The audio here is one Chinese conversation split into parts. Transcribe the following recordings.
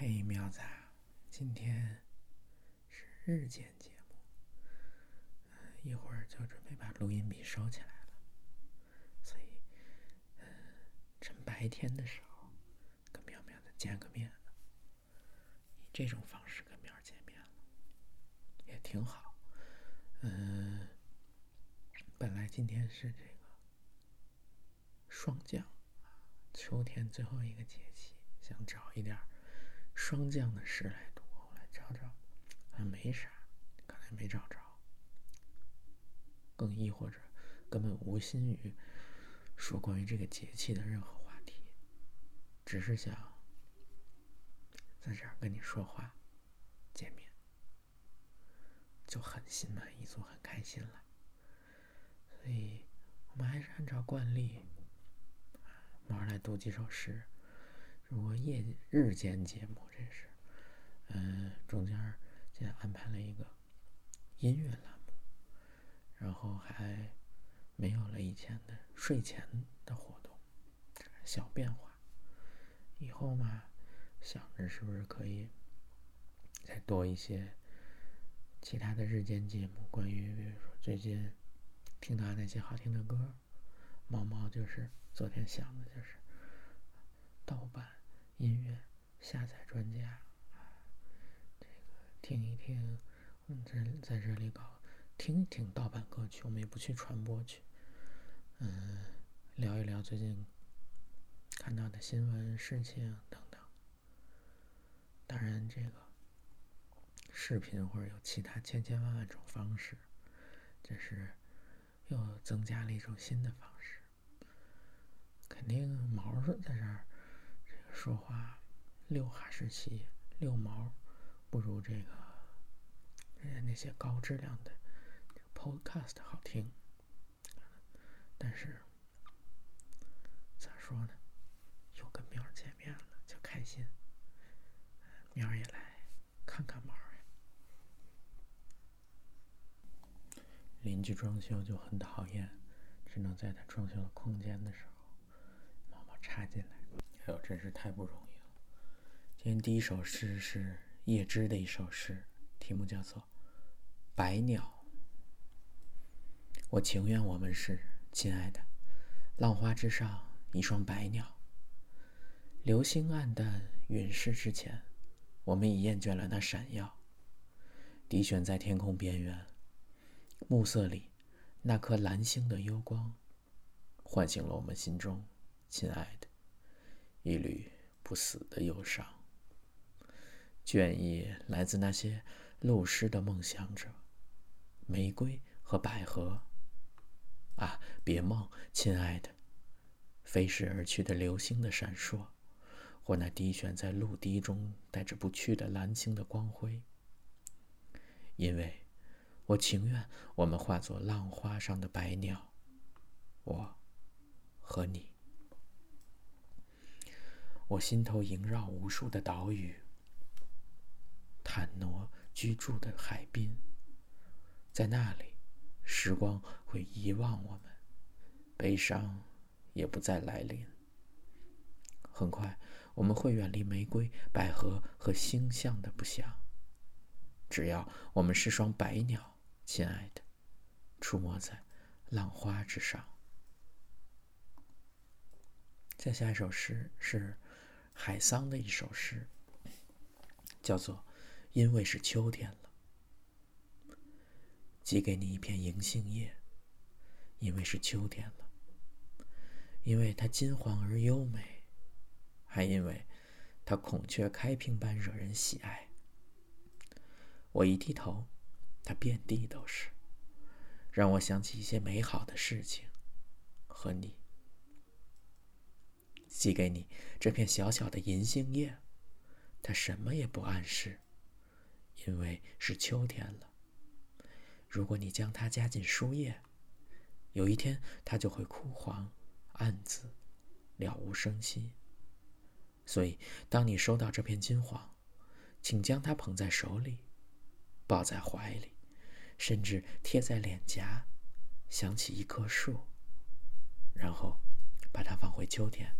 嘿，苗子，今天是日间节目，一会儿就准备把录音笔收起来了，所以，趁白天的时候跟苗苗的见个面，以这种方式跟苗见面了，也挺好。嗯，本来今天是这个霜降，秋天最后一个节气，想找一点霜降的诗来读，我来找找，好像没啥，看来没找着。更亦或者根本无心于说关于这个节气的任何话题，只是想在这儿跟你说话、见面，就很心满意足、很开心了。所以，我们还是按照惯例，马上来读几首诗。如果夜日间节目，这是，嗯，中间现在安排了一个音乐栏目，然后还没有了以前的睡前的活动，小变化。以后嘛，想着是不是可以再多一些其他的日间节目，关于比如说最近听到那些好听的歌，毛毛就是昨天想的就是盗版。音乐下载专家，这个听一听，嗯，在在这里搞听一听盗版歌曲，我们也不去传播去，嗯，聊一聊最近看到的新闻事情等等。当然，这个视频或者有其他千千万万种方式，这是又增加了一种新的方式。肯定毛是在这儿。说话溜哈士奇溜毛，不如这个人家那些高质量的 podcast 好听。但是咋说呢？又跟喵见面了，就开心。喵也来看看毛儿呀。邻居装修就很讨厌，只能在他装修的空间的时候，毛毛插进来。哎呦，真是太不容易了！今天第一首诗是叶芝的一首诗，题目叫做《白鸟》。我情愿我们是亲爱的，浪花之上一双白鸟。流星暗淡陨逝之前，我们已厌倦了那闪耀。低悬在天空边缘，暮色里那颗蓝星的幽光，唤醒了我们心中亲爱的。一缕不死的忧伤，倦意来自那些漏失的梦想者，玫瑰和百合。啊，别梦，亲爱的，飞逝而去的流星的闪烁，或那低悬在陆地中带着不去的蓝星的光辉。因为，我情愿我们化作浪花上的白鸟，我和你。我心头萦绕无数的岛屿，坦诺居住的海滨，在那里，时光会遗忘我们，悲伤也不再来临。很快，我们会远离玫瑰、百合和星象的不祥。只要我们是双白鸟，亲爱的，出没在浪花之上。再下一首诗是。海桑的一首诗，叫做《因为是秋天了》，寄给你一片银杏叶。因为是秋天了，因为它金黄而优美，还因为它孔雀开屏般惹人喜爱。我一低头，它遍地都是，让我想起一些美好的事情和你。寄给你这片小小的银杏叶，它什么也不暗示，因为是秋天了。如果你将它加进书页，有一天它就会枯黄、暗紫、了无声息。所以，当你收到这片金黄，请将它捧在手里，抱在怀里，甚至贴在脸颊，想起一棵树，然后把它放回秋天。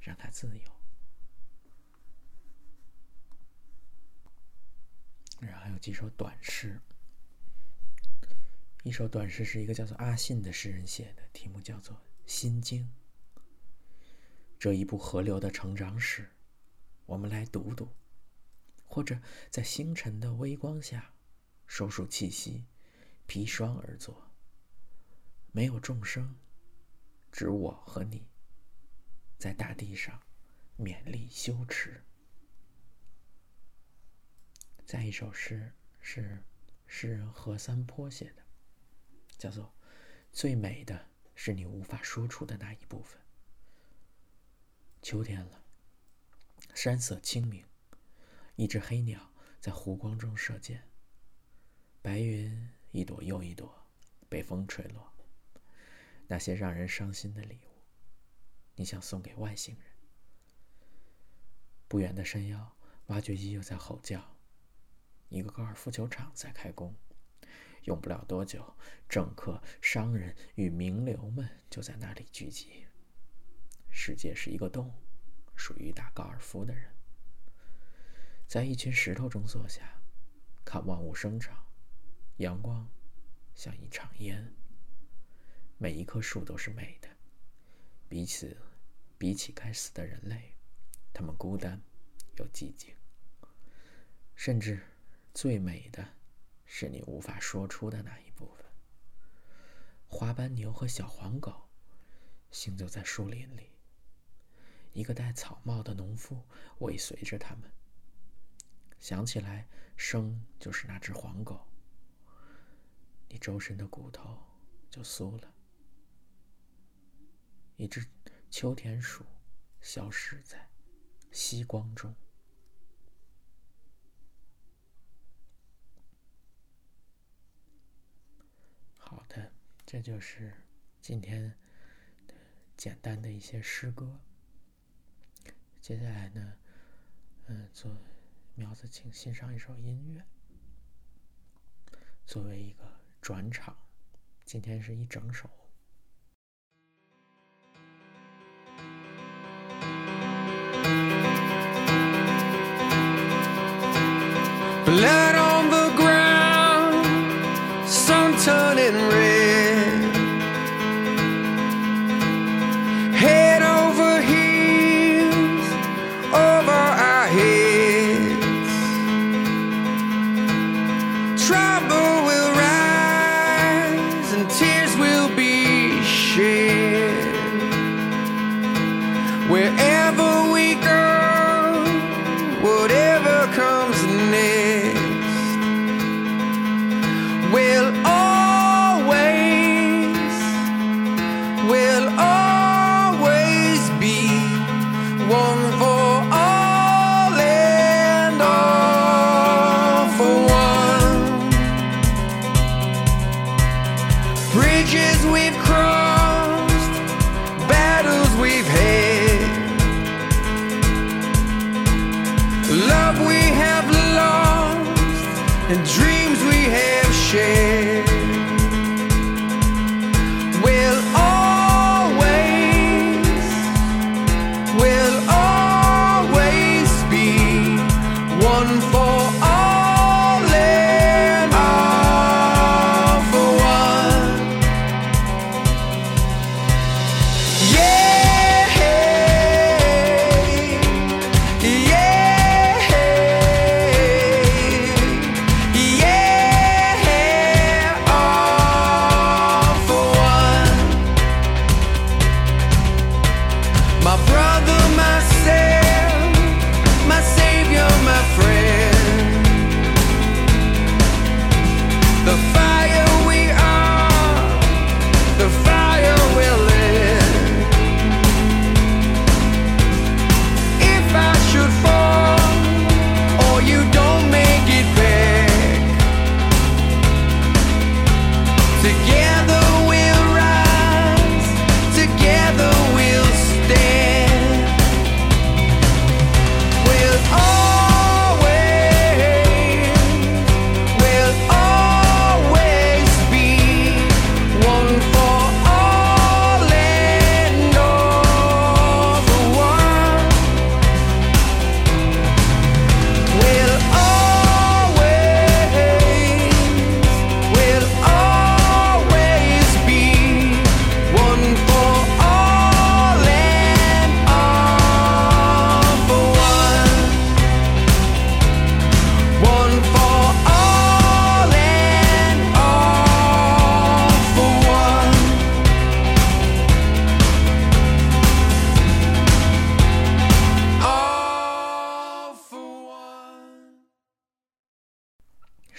让它自由。然后还有几首短诗。一首短诗是一个叫做阿信的诗人写的，题目叫做《心经》。这一部河流的成长史，我们来读读，或者在星辰的微光下收数气息，披霜而坐。没有众生，只我和你，在大地上勉力修持。再一首诗是诗人何三坡写的。叫做最美的是你无法说出的那一部分。秋天了，山色清明，一只黑鸟在湖光中射箭。白云一朵又一朵被风吹落，那些让人伤心的礼物，你想送给外星人。不远的山腰，挖掘机又在吼叫，一个高尔夫球场在开工。用不了多久，政客、商人与名流们就在那里聚集。世界是一个洞，属于打高尔夫的人。在一群石头中坐下，看万物生长。阳光像一场烟。每一棵树都是美的，彼此比起该死的人类，他们孤单又寂静。甚至最美的。是你无法说出的那一部分。花斑牛和小黄狗行走在树林里，一个戴草帽的农夫尾随着他们。想起来，生就是那只黄狗，你周身的骨头就酥了。一只秋田鼠消失在夕光中。好的，这就是今天简单的一些诗歌。接下来呢，嗯，做苗子，请欣赏一首音乐，作为一个转场。今天是一整首。Love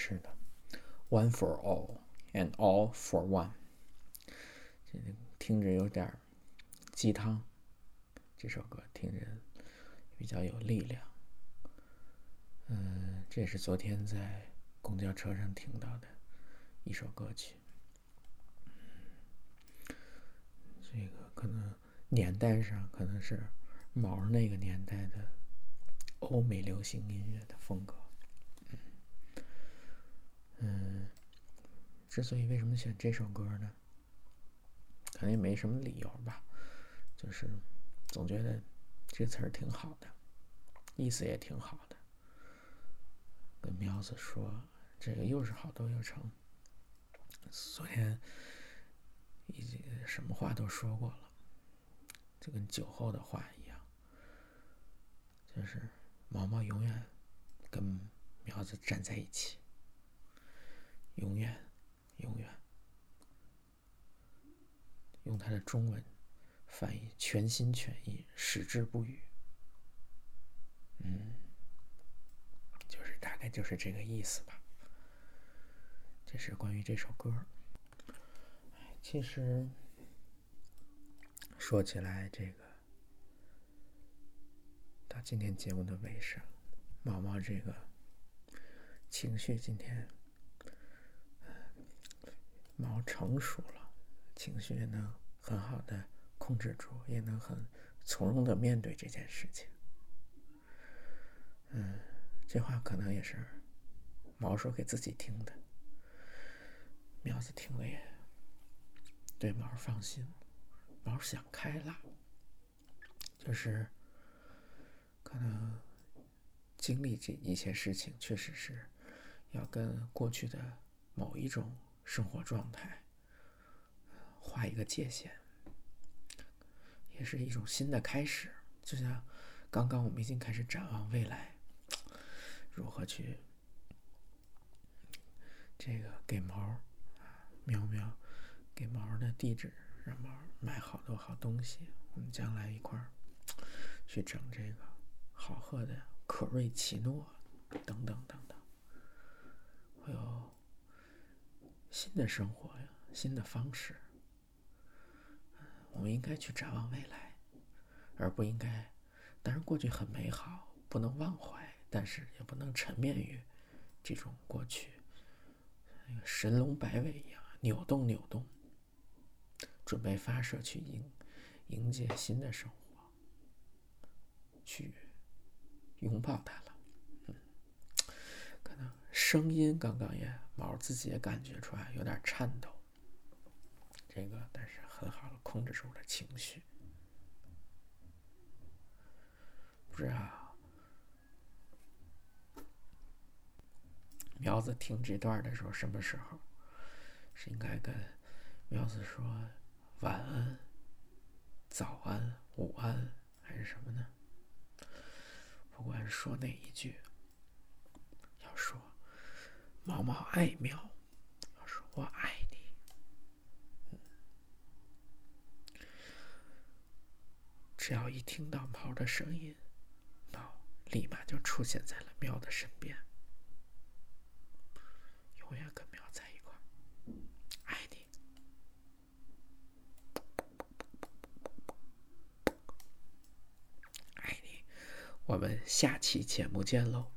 是的，One for all and all for one，这听着有点鸡汤。这首歌听着比较有力量。嗯，这是昨天在公交车上听到的一首歌曲。这个可能年代上可能是毛那个年代的欧美流行音乐的风格。嗯，之所以为什么选这首歌呢？可能也没什么理由吧，就是总觉得这词儿挺好的，意思也挺好的。跟苗子说，这个又是好多又成。昨天已经什么话都说过了，就跟酒后的话一样，就是毛毛永远跟苗子站在一起。永远，永远，用他的中文翻译，全心全意，矢志不渝。嗯，就是大概就是这个意思吧。这是关于这首歌。其实说起来，这个到今天节目的尾声，毛毛这个情绪今天。猫成熟了，情绪也能很好的控制住，也能很从容的面对这件事情。嗯，这话可能也是毛说给自己听的。苗子听了也对毛放心，毛想开了，就是可能经历这一些事情，确实是要跟过去的某一种。生活状态，画一个界限，也是一种新的开始。就像刚刚我们已经开始展望未来，如何去这个给毛喵喵给毛的地址，让毛买好多好东西。我们将来一块儿去整这个好喝的可瑞奇诺等等等等，还有。新的生活呀，新的方式，我们应该去展望未来，而不应该。当然，过去很美好，不能忘怀，但是也不能沉湎于这种过去，神龙摆尾一样扭动扭动，准备发射去迎迎接新的生活，去拥抱它了。嗯，可能声音刚刚也毛自己也感觉出来有点颤抖，这个但是很好的控制住了情绪。不知道苗子听这段的时候什么时候是应该跟苗子说晚安、早安、午安还是什么呢？不管说哪一句，毛毛爱喵，我说我爱你。只要一听到猫的声音，猫立马就出现在了喵的身边，永远跟喵在一块，爱你，爱你。我们下期节目见喽。